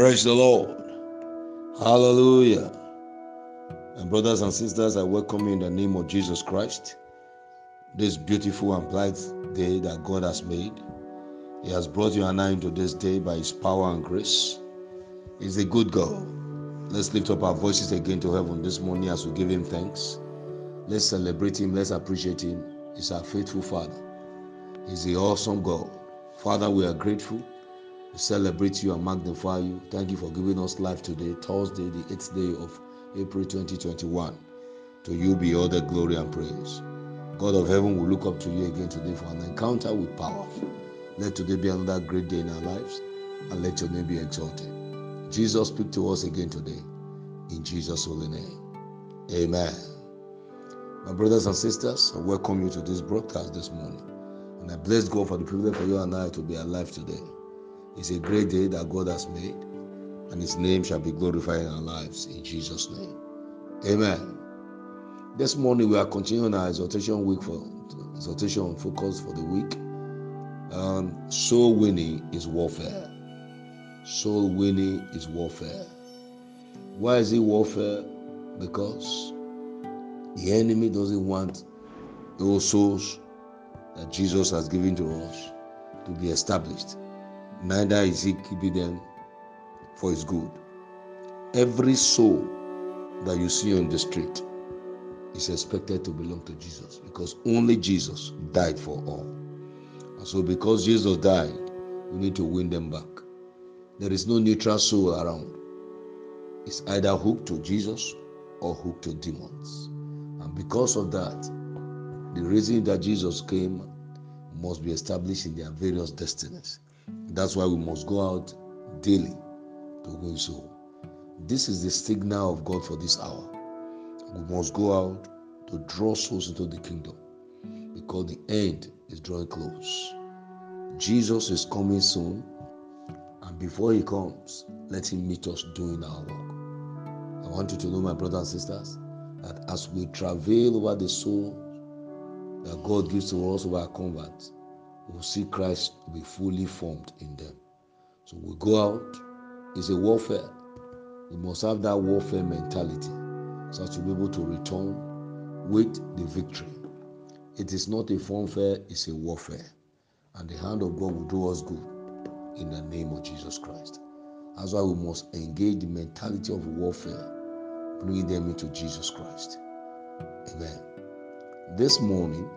Praise the Lord. Hallelujah. And brothers and sisters, I welcome you in the name of Jesus Christ. This beautiful and bright day that God has made. He has brought you and I into this day by His power and grace. He's a good God. Let's lift up our voices again to heaven this morning as we give Him thanks. Let's celebrate Him. Let's appreciate Him. He's our faithful Father. He's the awesome God. Father, we are grateful. We celebrate you and magnify you. Thank you for giving us life today, Thursday, the 8th day of April 2021. To you be all the glory and praise. God of heaven will look up to you again today for an encounter with power. Let today be another great day in our lives and let your name be exalted. Jesus, speak to us again today. In Jesus' holy name. Amen. My brothers and sisters, I welcome you to this broadcast this morning. And I bless God for the privilege for you and I to be alive today. It's a great day that God has made, and His name shall be glorified in our lives in Jesus' name. Amen. This morning we are continuing our exhortation week for exhortation focus for the week. Um, soul winning is warfare. Soul winning is warfare. Why is it warfare? Because the enemy doesn't want those souls that Jesus has given to us to be established. Neither is he keeping them for his good. Every soul that you see on the street is expected to belong to Jesus because only Jesus died for all. And so, because Jesus died, we need to win them back. There is no neutral soul around. It's either hooked to Jesus or hooked to demons. And because of that, the reason that Jesus came must be established in their various destinies. That's why we must go out daily to win soul. This is the signal of God for this hour. We must go out to draw souls into the kingdom because the end is drawing close. Jesus is coming soon, and before he comes, let him meet us doing our work. I want you to know, my brothers and sisters, that as we travel over the soul that God gives to us over our converts, we'll see Christ be fully formed in them. So we go out, it's a warfare. We must have that warfare mentality so as to be able to return with the victory. It is not a funfair, it's a warfare. And the hand of God will do us good in the name of Jesus Christ. That's why we must engage the mentality of warfare, bringing them into Jesus Christ. Amen. This morning,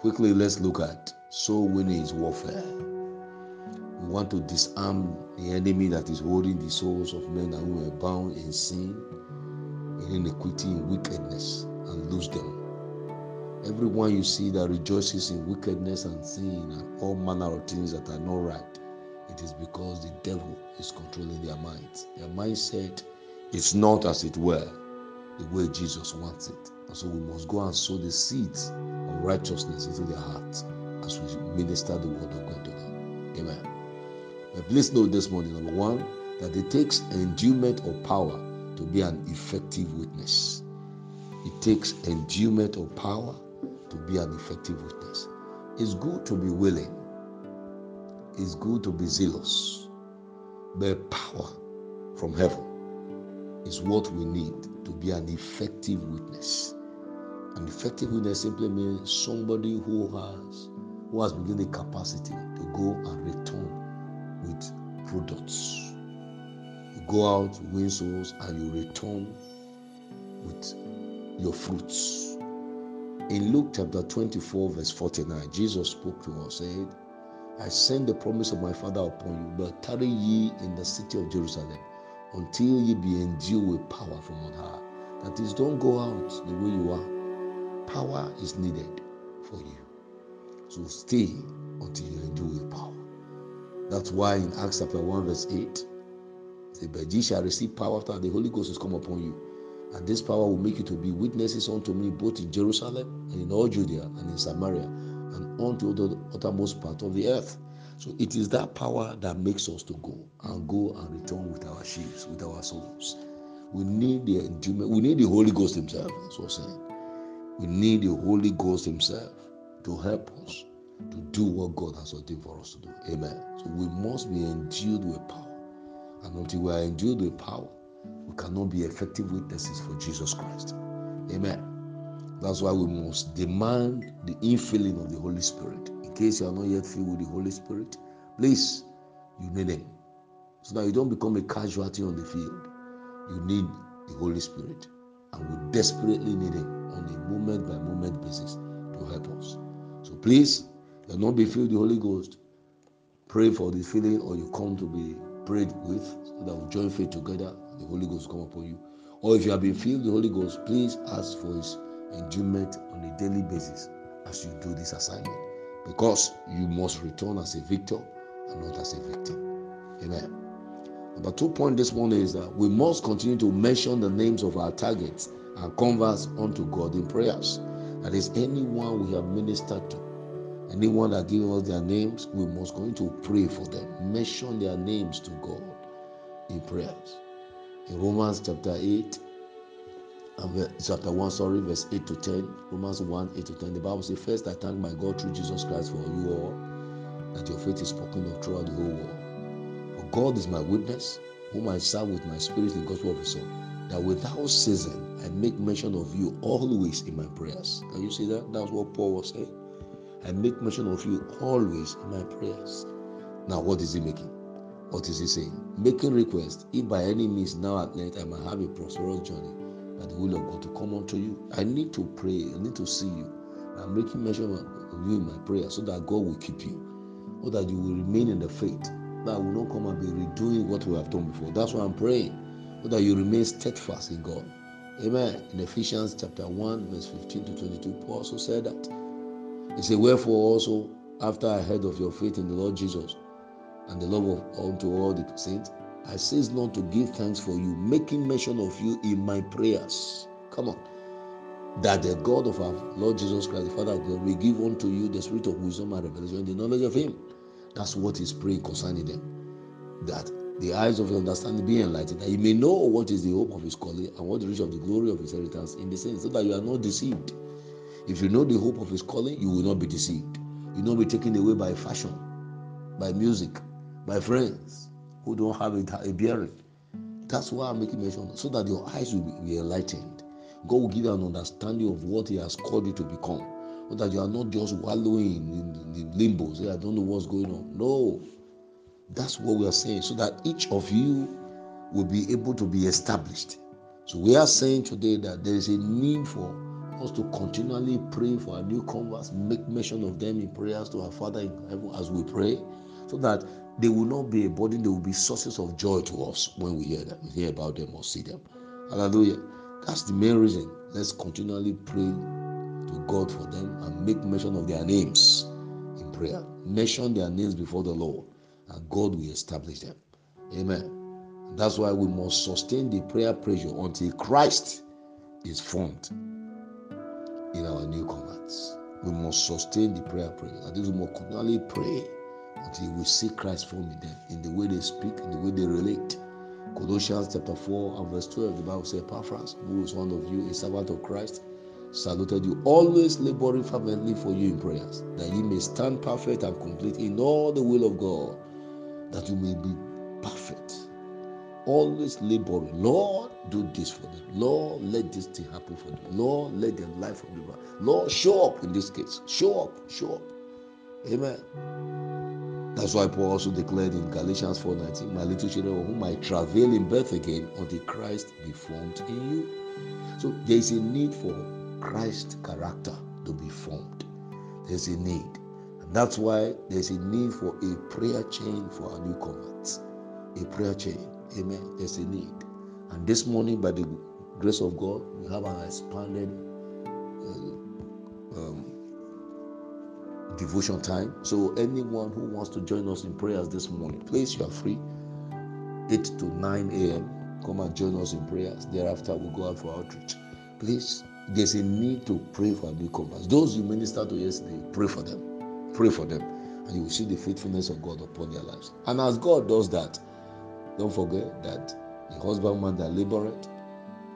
quickly let's look at soul winning is warfare. We want to disarm the enemy that is holding the souls of men and women bound in sin, in iniquity, in wickedness, and lose them. Everyone you see that rejoices in wickedness and sin and all manner of things that are not right, it is because the devil is controlling their minds. Their mindset is not as it were the way Jesus wants it. And so we must go and sow the seeds of righteousness into their hearts as we minister the word of God to them. Amen. But please note this morning, number one, that it takes endowment of power to be an effective witness. It takes endowment of power to be an effective witness. It's good to be willing. It's good to be zealous. But power from heaven is what we need to be an effective witness. An effective witness simply means somebody who has who has begun the capacity to go and return with products. You go out, win souls, and you return with your fruits. In Luke chapter 24, verse 49, Jesus spoke to us, said, I send the promise of my Father upon you, but tarry ye in the city of Jerusalem until ye be endued with power from on high. That is, don't go out the way you are. Power is needed for you. So stay until you with power. That's why in Acts chapter 1, verse 8, the But ye shall receive power after the Holy Ghost is come upon you. And this power will make you to be witnesses unto me both in Jerusalem and in all Judea and in Samaria and unto the uttermost part of the earth. So it is that power that makes us to go and go and return with our sheaves, with our souls. We need the. We need the Holy Ghost Himself. That's what I'm saying. We need the Holy Ghost Himself to help us to do what God has ordained for us to do. Amen. So we must be endued with power. And until we are endued with power, we cannot be effective witnesses for Jesus Christ. Amen. That's why we must demand the infilling of the Holy Spirit. In case you are not yet filled with the Holy Spirit, please, you need Him. So that you don't become a casualty on the field. You need the Holy Spirit. And we desperately need Him on a moment by moment basis to help us. So please, you're not be filled with the Holy Ghost. Pray for the filling, or you come to be prayed with, so that we join faith together. The Holy Ghost come upon you. Or if you have been filled with the Holy Ghost, please ask for His endowment on a daily basis as you do this assignment, because you must return as a victor and not as a victim. Amen. Number two point this morning is that we must continue to mention the names of our targets and converse unto God in prayers. That is anyone we have ministered to, anyone that gives us their names, we must going to pray for them. Mention their names to God in prayers. In Romans chapter 8, and chapter 1, sorry, verse 8 to 10, Romans 1, 8 to 10, the Bible says, First I thank my God through Jesus Christ for you all, that your faith is spoken of throughout the whole world. For God is my witness, whom I serve with my spirit in gospel of his Son, that without ceasing I make mention of you always in my prayers. Can you see that? That's what Paul was saying. I make mention of you always in my prayers. Now, what is he making? What is he saying? Making request, if by any means now at length I might have a prosperous journey by the will of God to come unto you. I need to pray, I need to see you. I'm making mention of you in my prayer so that God will keep you, so that you will remain in the faith. That I will not come and be redoing what we have done before. That's why I'm praying, so that you remain steadfast in God. Amen. In Ephesians chapter 1, verse 15 to 22, Paul also said that. He said, Wherefore also, after I heard of your faith in the Lord Jesus and the love of unto all the saints, I cease not to give thanks for you, making mention of you in my prayers. Come on. That the God of our Lord Jesus Christ, the Father of God, will give unto you the spirit of wisdom and revelation, the knowledge of Him. That's what He's praying concerning them. That the eyes of your understanding be enlightened, that you may know what is the hope of His calling and what the riches of the glory of His inheritance in the saints, so that you are not deceived. If you know the hope of His calling, you will not be deceived. You will not be taken away by fashion, by music, by friends who don't have a, a bearing. That's why I'm making mention, so that your eyes will be, be enlightened. God will give you an understanding of what He has called you to become, so that you are not just wallowing in, in, in limbo. Say, I don't know what's going on. No, that's what we are saying, so that each of you will be able to be established. So we are saying today that there is a need for us to continually pray for our new converts, make mention of them in prayers to our Father in heaven as we pray, so that they will not be a burden, they will be sources of joy to us when we hear them, hear about them or see them. Hallelujah. That's the main reason. Let's continually pray to God for them and make mention of their names in prayer. Mention their names before the Lord, and God will establish them. Amen. That's why we must sustain the prayer pressure until Christ is formed in our new converts. We must sustain the prayer pressure. That is, we must continually pray until we see Christ form in them, in the way they speak, in the way they relate. Colossians chapter 4 and verse 12, the Bible says, Epaphras, who is one of you, a servant of Christ, saluted you, always laboring fervently for you in prayers, that ye may stand perfect and complete in all the will of God, that you may be perfect. Always laboring. Lord, do this for them. Lord, let this thing happen for them. Lord, let their life be right. Lord, show up in this case. Show up. Show up. Amen. That's why Paul also declared in Galatians 4:19, My little children, whom I travail in birth again, until Christ be formed in you. So there is a need for Christ character to be formed. There's a need. That's why there's a need for a prayer chain for our new converts. A prayer chain. Amen. There's a need. And this morning, by the grace of God, we have an expanded uh, um, devotion time. So anyone who wants to join us in prayers this morning, please, you are free. 8 to 9 a.m. Come and join us in prayers. Thereafter, we'll go out for outreach. Please, there's a need to pray for newcomers. Those you ministered to yesterday, pray for them. Pray for them. And you will see the faithfulness of God upon their lives. And as God does that, don't forget that the husbandman that laboreth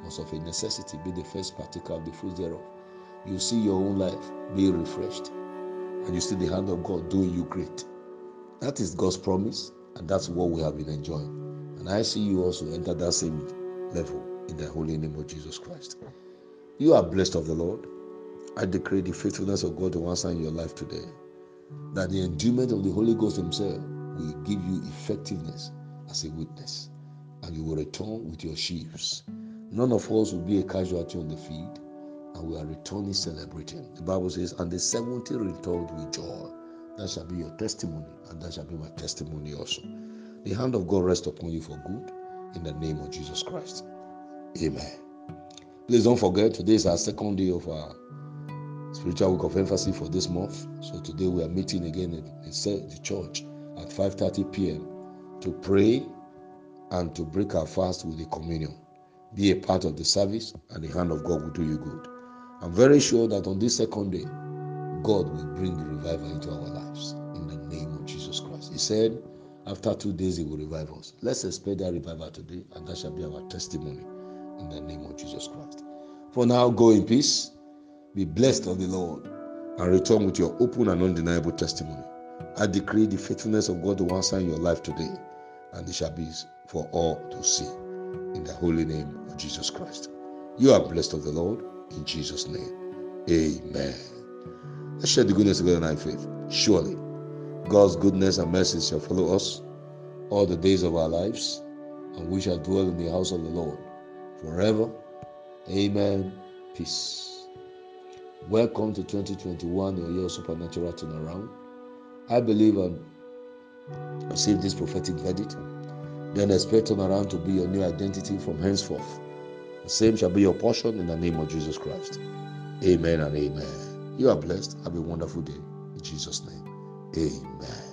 must of a necessity be the first partaker of the fruits thereof. You see your own life be refreshed, and you see the hand of God doing you great. That is God's promise, and that's what we have been enjoying. And I see you also enter that same level in the holy name of Jesus Christ. You are blessed of the Lord. I decree the faithfulness of God to answer in your life today. That the endowment of the Holy Ghost Himself will give you effectiveness as a witness. And you will return with your sheaves. None of us will be a casualty on the field, and we are returning celebrating. The Bible says, And the 70 returned with joy. That shall be your testimony, and that shall be my testimony also. The hand of God rest upon you for good in the name of Jesus Christ. Amen. Please don't forget, today is our second day of our spiritual week of emphasis for this month. So today we are meeting again in the church at 5:30 p.m. to pray and to break our fast with the communion. Be a part of the service, and the hand of God will do you good. I'm very sure that on this second day, God will bring revival into our lives in the name of Jesus Christ. He said, after two days, He will revive us. Let's expect that revival today, and that shall be our testimony in the name of Jesus Christ. For now, go in peace, be blessed of the Lord, and return with your open and undeniable testimony. I decree the faithfulness of God to answer in your life today, and it shall be for all to see in the holy name of Jesus Christ. You are blessed of the Lord in Jesus' name. Amen. Let's share the goodness of God in our faith. Surely, God's goodness and mercy shall follow us all the days of our lives, and we shall dwell in the house of the Lord forever. Amen. Peace. Welcome to 2021, your year of supernatural turnaround. I believe and receive this prophetic verdict. Then expect turnaround to be your new identity from henceforth. The same shall be your portion in the name of Jesus Christ. Amen and amen. You are blessed. Have a wonderful day. In Jesus' name. Amen.